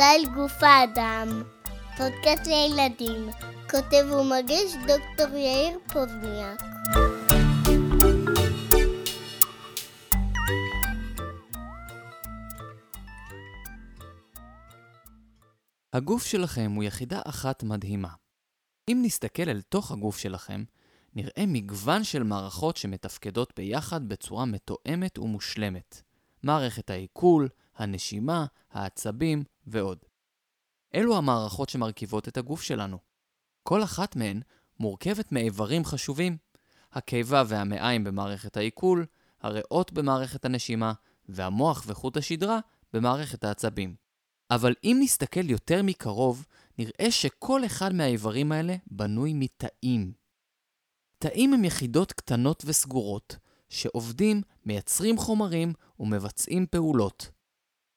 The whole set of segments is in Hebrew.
סטייל גוף האדם, פודקאסט לילדים, כותב ומגיש דוקטור יאיר פוזניאק. הגוף שלכם הוא יחידה אחת מדהימה. אם נסתכל אל תוך הגוף שלכם, נראה מגוון של מערכות שמתפקדות ביחד בצורה מתואמת ומושלמת. מערכת העיכול, הנשימה, העצבים ועוד. אלו המערכות שמרכיבות את הגוף שלנו. כל אחת מהן מורכבת מאיברים חשובים. הקיבה והמעיים במערכת העיכול, הריאות במערכת הנשימה, והמוח וחוט השדרה במערכת העצבים. אבל אם נסתכל יותר מקרוב, נראה שכל אחד מהאיברים האלה בנוי מתאים. תאים הם יחידות קטנות וסגורות, שעובדים, מייצרים חומרים ומבצעים פעולות.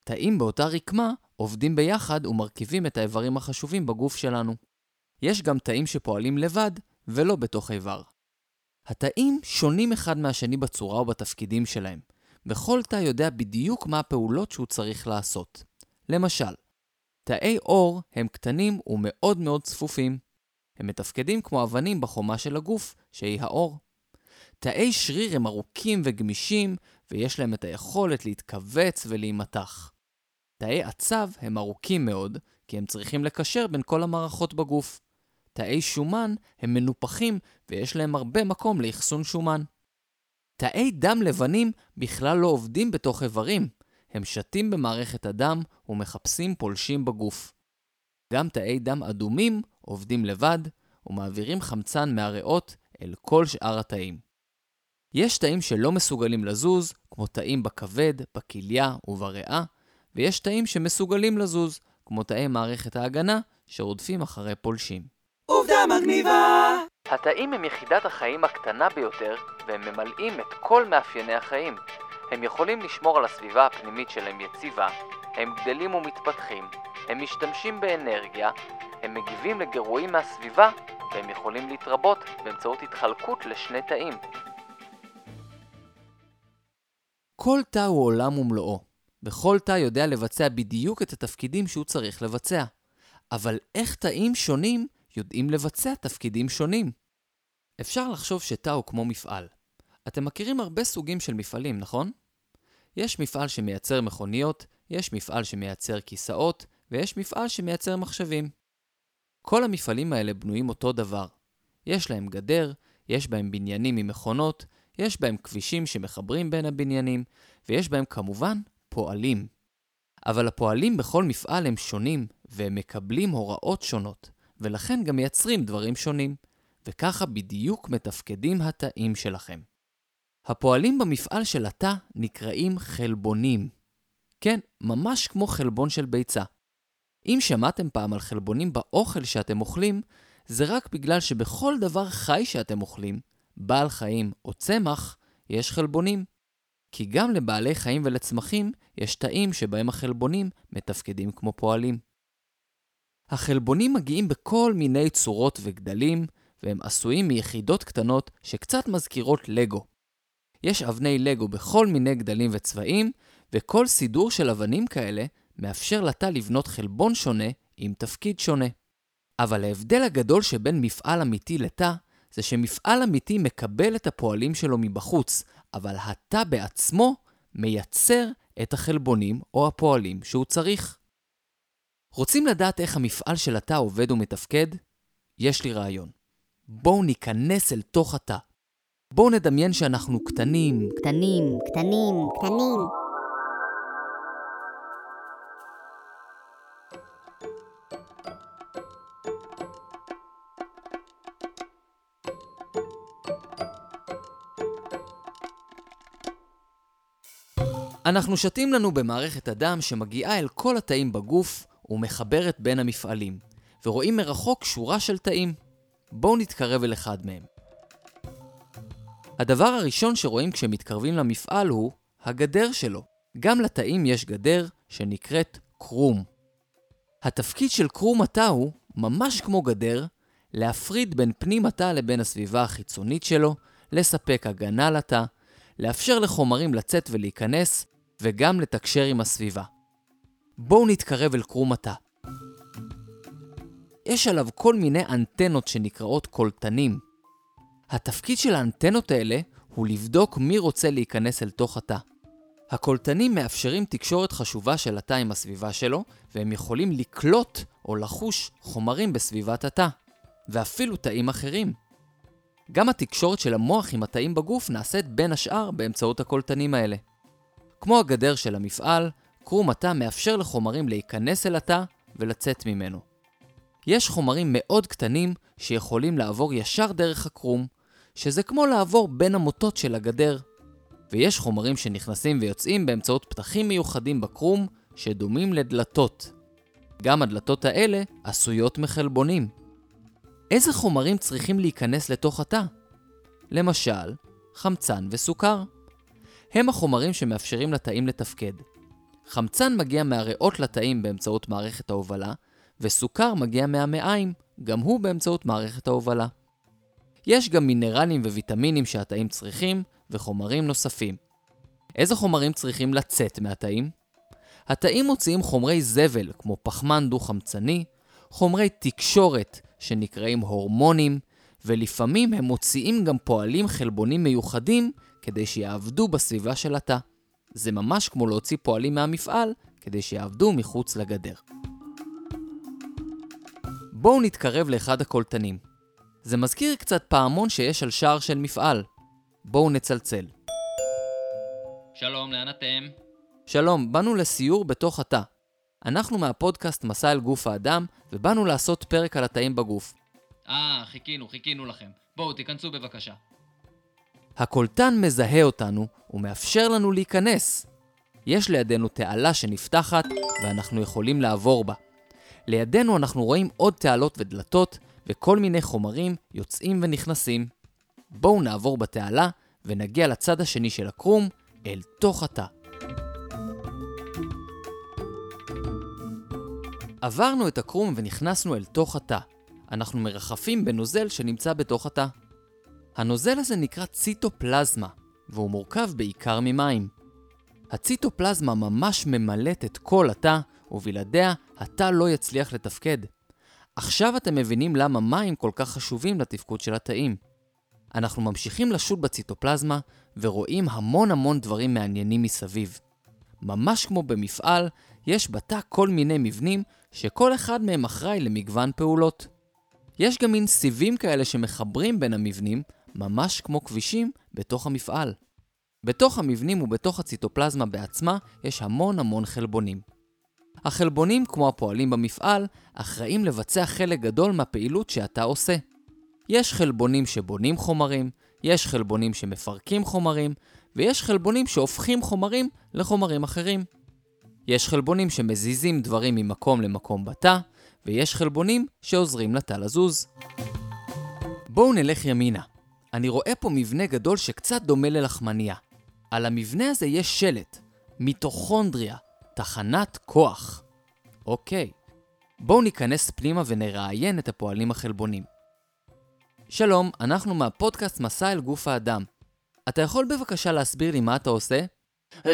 תאים באותה רקמה עובדים ביחד ומרכיבים את האיברים החשובים בגוף שלנו. יש גם תאים שפועלים לבד ולא בתוך איבר. התאים שונים אחד מהשני בצורה ובתפקידים שלהם. וכל תא יודע בדיוק מה הפעולות שהוא צריך לעשות. למשל, תאי אור הם קטנים ומאוד מאוד צפופים. הם מתפקדים כמו אבנים בחומה של הגוף, שהיא האור. תאי שריר הם ארוכים וגמישים, ויש להם את היכולת להתכווץ ולהימתח. תאי עצב הם ארוכים מאוד, כי הם צריכים לקשר בין כל המערכות בגוף. תאי שומן הם מנופחים, ויש להם הרבה מקום לאחסון שומן. תאי דם לבנים בכלל לא עובדים בתוך איברים, הם שתים במערכת הדם ומחפשים פולשים בגוף. גם תאי דם אדומים עובדים לבד ומעבירים חמצן מהריאות אל כל שאר התאים. יש תאים שלא מסוגלים לזוז, כמו תאים בכבד, בכליה ובריאה, ויש תאים שמסוגלים לזוז, כמו תאי מערכת ההגנה, שרודפים אחרי פולשים. עובדה מגניבה! התאים הם יחידת החיים הקטנה ביותר, והם ממלאים את כל מאפייני החיים. הם יכולים לשמור על הסביבה הפנימית שלהם יציבה, הם גדלים ומתפתחים, הם משתמשים באנרגיה, הם מגיבים לגירויים מהסביבה, והם יכולים להתרבות באמצעות התחלקות לשני תאים. כל תא הוא עולם ומלואו, וכל תא יודע לבצע בדיוק את התפקידים שהוא צריך לבצע. אבל איך תאים שונים יודעים לבצע תפקידים שונים? אפשר לחשוב שתא הוא כמו מפעל. אתם מכירים הרבה סוגים של מפעלים, נכון? יש מפעל שמייצר מכוניות, יש מפעל שמייצר כיסאות, ויש מפעל שמייצר מחשבים. כל המפעלים האלה בנויים אותו דבר. יש להם גדר, יש בהם בניינים עם מכונות, יש בהם כבישים שמחברים בין הבניינים, ויש בהם כמובן פועלים. אבל הפועלים בכל מפעל הם שונים, והם מקבלים הוראות שונות, ולכן גם מייצרים דברים שונים. וככה בדיוק מתפקדים התאים שלכם. הפועלים במפעל של התא נקראים חלבונים. כן, ממש כמו חלבון של ביצה. אם שמעתם פעם על חלבונים באוכל שאתם אוכלים, זה רק בגלל שבכל דבר חי שאתם אוכלים, בעל חיים או צמח, יש חלבונים. כי גם לבעלי חיים ולצמחים יש תאים שבהם החלבונים מתפקדים כמו פועלים. החלבונים מגיעים בכל מיני צורות וגדלים, והם עשויים מיחידות קטנות שקצת מזכירות לגו. יש אבני לגו בכל מיני גדלים וצבעים, וכל סידור של אבנים כאלה מאפשר לתא לבנות חלבון שונה עם תפקיד שונה. אבל ההבדל הגדול שבין מפעל אמיתי לתא, זה שמפעל אמיתי מקבל את הפועלים שלו מבחוץ, אבל התא בעצמו מייצר את החלבונים או הפועלים שהוא צריך. רוצים לדעת איך המפעל של התא עובד ומתפקד? יש לי רעיון. בואו ניכנס אל תוך התא. בואו נדמיין שאנחנו קטנים, קטנים, קטנים, קטנים. אנחנו שתים לנו במערכת הדם שמגיעה אל כל התאים בגוף ומחברת בין המפעלים, ורואים מרחוק שורה של תאים. בואו נתקרב אל אחד מהם. הדבר הראשון שרואים כשמתקרבים למפעל הוא הגדר שלו. גם לתאים יש גדר שנקראת קרום. התפקיד של קרום התא הוא, ממש כמו גדר, להפריד בין פנים התא לבין הסביבה החיצונית שלו, לספק הגנה לתא, לאפשר לחומרים לצאת ולהיכנס, וגם לתקשר עם הסביבה. בואו נתקרב אל קרום התא. יש עליו כל מיני אנטנות שנקראות קולטנים. התפקיד של האנטנות האלה הוא לבדוק מי רוצה להיכנס אל תוך התא. הקולטנים מאפשרים תקשורת חשובה של התא עם הסביבה שלו, והם יכולים לקלוט או לחוש חומרים בסביבת התא, ואפילו תאים אחרים. גם התקשורת של המוח עם התאים בגוף נעשית בין השאר באמצעות הקולטנים האלה. כמו הגדר של המפעל, קרום התא מאפשר לחומרים להיכנס אל התא ולצאת ממנו. יש חומרים מאוד קטנים שיכולים לעבור ישר דרך הקרום, שזה כמו לעבור בין המוטות של הגדר. ויש חומרים שנכנסים ויוצאים באמצעות פתחים מיוחדים בקרום שדומים לדלתות. גם הדלתות האלה עשויות מחלבונים. איזה חומרים צריכים להיכנס לתוך התא? למשל, חמצן וסוכר. הם החומרים שמאפשרים לתאים לתפקד. חמצן מגיע מהריאות לתאים באמצעות מערכת ההובלה, וסוכר מגיע מהמעיים, גם הוא באמצעות מערכת ההובלה. יש גם מינרלים וויטמינים שהתאים צריכים, וחומרים נוספים. איזה חומרים צריכים לצאת מהתאים? התאים מוציאים חומרי זבל כמו פחמן דו-חמצני, חומרי תקשורת שנקראים הורמונים, ולפעמים הם מוציאים גם פועלים חלבונים מיוחדים כדי שיעבדו בסביבה של התא. זה ממש כמו להוציא פועלים מהמפעל כדי שיעבדו מחוץ לגדר. בואו נתקרב לאחד הקולטנים. זה מזכיר קצת פעמון שיש על שער של מפעל. בואו נצלצל. שלום, לאן אתם? שלום, באנו לסיור בתוך התא. אנחנו מהפודקאסט מסע אל גוף האדם, ובאנו לעשות פרק על התאים בגוף. אה, חיכינו, חיכינו לכם. בואו, תיכנסו בבקשה. הקולטן מזהה אותנו ומאפשר לנו להיכנס. יש לידינו תעלה שנפתחת ואנחנו יכולים לעבור בה. לידינו אנחנו רואים עוד תעלות ודלתות וכל מיני חומרים יוצאים ונכנסים. בואו נעבור בתעלה ונגיע לצד השני של הקרום, אל תוך התא. עברנו את הקרום ונכנסנו אל תוך התא. אנחנו מרחפים בנוזל שנמצא בתוך התא. הנוזל הזה נקרא ציטופלזמה, והוא מורכב בעיקר ממים. הציטופלזמה ממש ממלאת את כל התא, ובלעדיה התא לא יצליח לתפקד. עכשיו אתם מבינים למה מים כל כך חשובים לתפקוד של התאים. אנחנו ממשיכים לשוט בציטופלזמה ורואים המון המון דברים מעניינים מסביב. ממש כמו במפעל, יש בתא כל מיני מבנים שכל אחד מהם אחראי למגוון פעולות. יש גם מין סיבים כאלה שמחברים בין המבנים, ממש כמו כבישים, בתוך המפעל. בתוך המבנים ובתוך הציטופלזמה בעצמה יש המון המון חלבונים. החלבונים, כמו הפועלים במפעל, אחראים לבצע חלק גדול מהפעילות שאתה עושה. יש חלבונים שבונים חומרים, יש חלבונים שמפרקים חומרים, ויש חלבונים שהופכים חומרים לחומרים אחרים. יש חלבונים שמזיזים דברים ממקום למקום בתא, ויש חלבונים שעוזרים לתא לזוז. בואו נלך ימינה. אני רואה פה מבנה גדול שקצת דומה ללחמניה. על המבנה הזה יש שלט, מיטוכונדריה, תחנת כוח. אוקיי, בואו ניכנס פנימה ונראיין את הפועלים החלבונים. שלום, אנחנו מהפודקאסט מסע אל גוף האדם. אתה יכול בבקשה להסביר לי מה אתה עושה?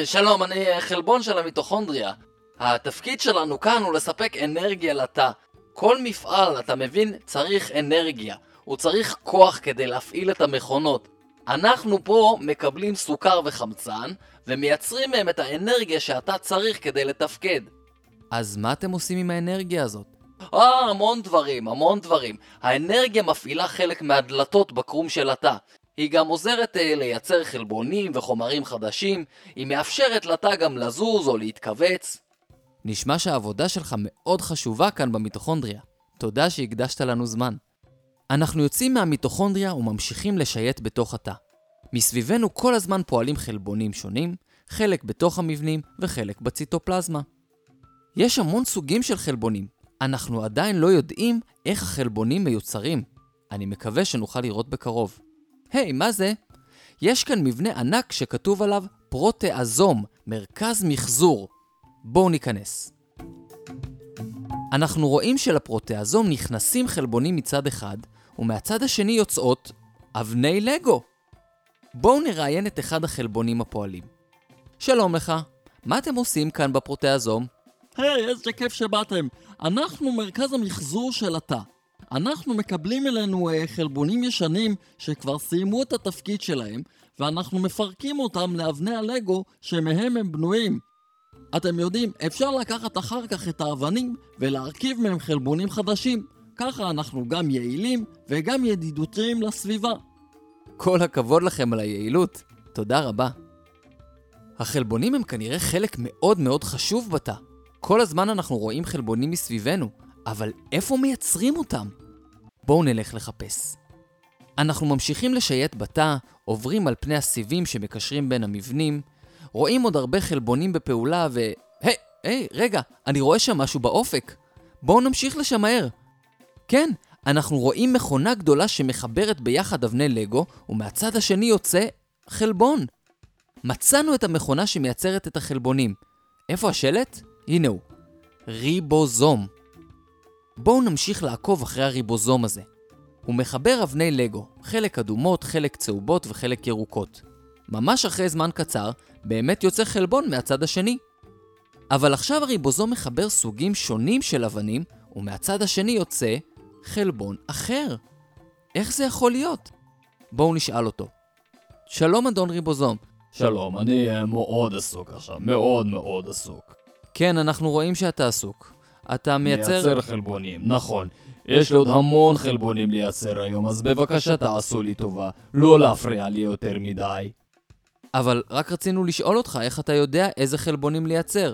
שלום, אני חלבון של המיטוכונדריה. התפקיד שלנו כאן הוא לספק אנרגיה לתא. כל מפעל, אתה מבין, צריך אנרגיה. הוא צריך כוח כדי להפעיל את המכונות. אנחנו פה מקבלים סוכר וחמצן, ומייצרים מהם את האנרגיה שאתה צריך כדי לתפקד. אז מה אתם עושים עם האנרגיה הזאת? אה, המון דברים, המון דברים. האנרגיה מפעילה חלק מהדלתות בקרום של התא. היא גם עוזרת אה, לייצר חלבונים וחומרים חדשים, היא מאפשרת לתא גם לזוז או להתכווץ. נשמע שהעבודה שלך מאוד חשובה כאן במיטוכונדריה. תודה שהקדשת לנו זמן. אנחנו יוצאים מהמיטוכונדריה וממשיכים לשייט בתוך התא. מסביבנו כל הזמן פועלים חלבונים שונים, חלק בתוך המבנים וחלק בציטופלזמה. יש המון סוגים של חלבונים. אנחנו עדיין לא יודעים איך החלבונים מיוצרים. אני מקווה שנוכל לראות בקרוב. היי, hey, מה זה? יש כאן מבנה ענק שכתוב עליו פרוטאזום, מרכז מחזור. בואו ניכנס. אנחנו רואים שלפרוטאזום נכנסים חלבונים מצד אחד, ומהצד השני יוצאות אבני לגו. בואו נראיין את אחד החלבונים הפועלים. שלום לך, מה אתם עושים כאן בפרוטאזום? היי, איזה כיף שבאתם. אנחנו מרכז המחזור של התא. אנחנו מקבלים אלינו אה, חלבונים ישנים שכבר סיימו את התפקיד שלהם, ואנחנו מפרקים אותם לאבני הלגו שמהם הם בנויים. אתם יודעים, אפשר לקחת אחר כך את האבנים ולהרכיב מהם חלבונים חדשים. ככה אנחנו גם יעילים וגם ידידותיים לסביבה. כל הכבוד לכם על היעילות. תודה רבה. החלבונים הם כנראה חלק מאוד מאוד חשוב בתא. כל הזמן אנחנו רואים חלבונים מסביבנו, אבל איפה מייצרים אותם? בואו נלך לחפש. אנחנו ממשיכים לשייט בתא, עוברים על פני הסיבים שמקשרים בין המבנים, רואים עוד הרבה חלבונים בפעולה ו... היי, היי, רגע, אני רואה שם משהו באופק. בואו נמשיך לשם מהר. כן, אנחנו רואים מכונה גדולה שמחברת ביחד אבני לגו, ומהצד השני יוצא חלבון. מצאנו את המכונה שמייצרת את החלבונים. איפה השלט? הנה הוא. ריבוזום. בואו נמשיך לעקוב אחרי הריבוזום הזה. הוא מחבר אבני לגו, חלק אדומות, חלק צהובות וחלק ירוקות. ממש אחרי זמן קצר, באמת יוצא חלבון מהצד השני. אבל עכשיו הריבוזום מחבר סוגים שונים של אבנים, ומהצד השני יוצא חלבון אחר. איך זה יכול להיות? בואו נשאל אותו. שלום אדון ריבוזום. שלום, אני מאוד עסוק עכשיו, מאוד מאוד עסוק. כן, אנחנו רואים שאתה עסוק. אתה מייצר... מייצר חלבונים, נכון. יש לי עוד המון חלבונים לייצר היום, אז בבקשה תעשו לי טובה, לא להפריע לי יותר מדי. אבל רק רצינו לשאול אותך איך אתה יודע איזה חלבונים לייצר.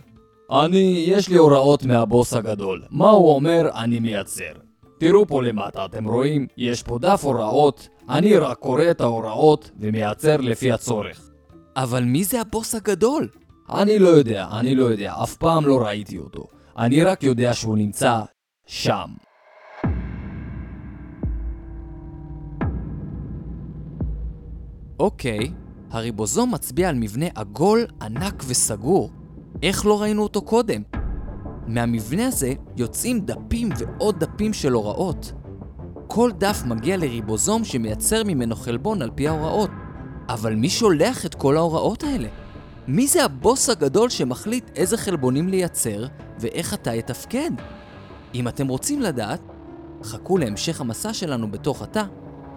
אני, יש לי הוראות מהבוס הגדול. מה הוא אומר, אני מייצר. תראו פה למטה, אתם רואים? יש פה דף הוראות, אני רק קורא את ההוראות ומייצר לפי הצורך. אבל מי זה הבוס הגדול? אני לא יודע, אני לא יודע, אף פעם לא ראיתי אותו. אני רק יודע שהוא נמצא שם. אוקיי, הריבוזום מצביע על מבנה עגול, ענק וסגור. איך לא ראינו אותו קודם? מהמבנה הזה יוצאים דפים ועוד דפים של הוראות. כל דף מגיע לריבוזום שמייצר ממנו חלבון על פי ההוראות. אבל מי שולח את כל ההוראות האלה? מי זה הבוס הגדול שמחליט איזה חלבונים לייצר ואיך אתה יתפקד? אם אתם רוצים לדעת, חכו להמשך המסע שלנו בתוך התא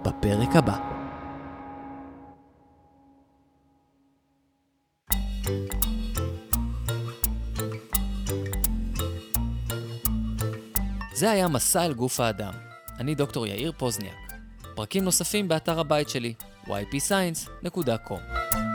בפרק הבא. זה היה מסע אל גוף האדם. אני דוקטור יאיר פוזניאק. פרקים נוספים באתר הבית שלי, ypscience.com.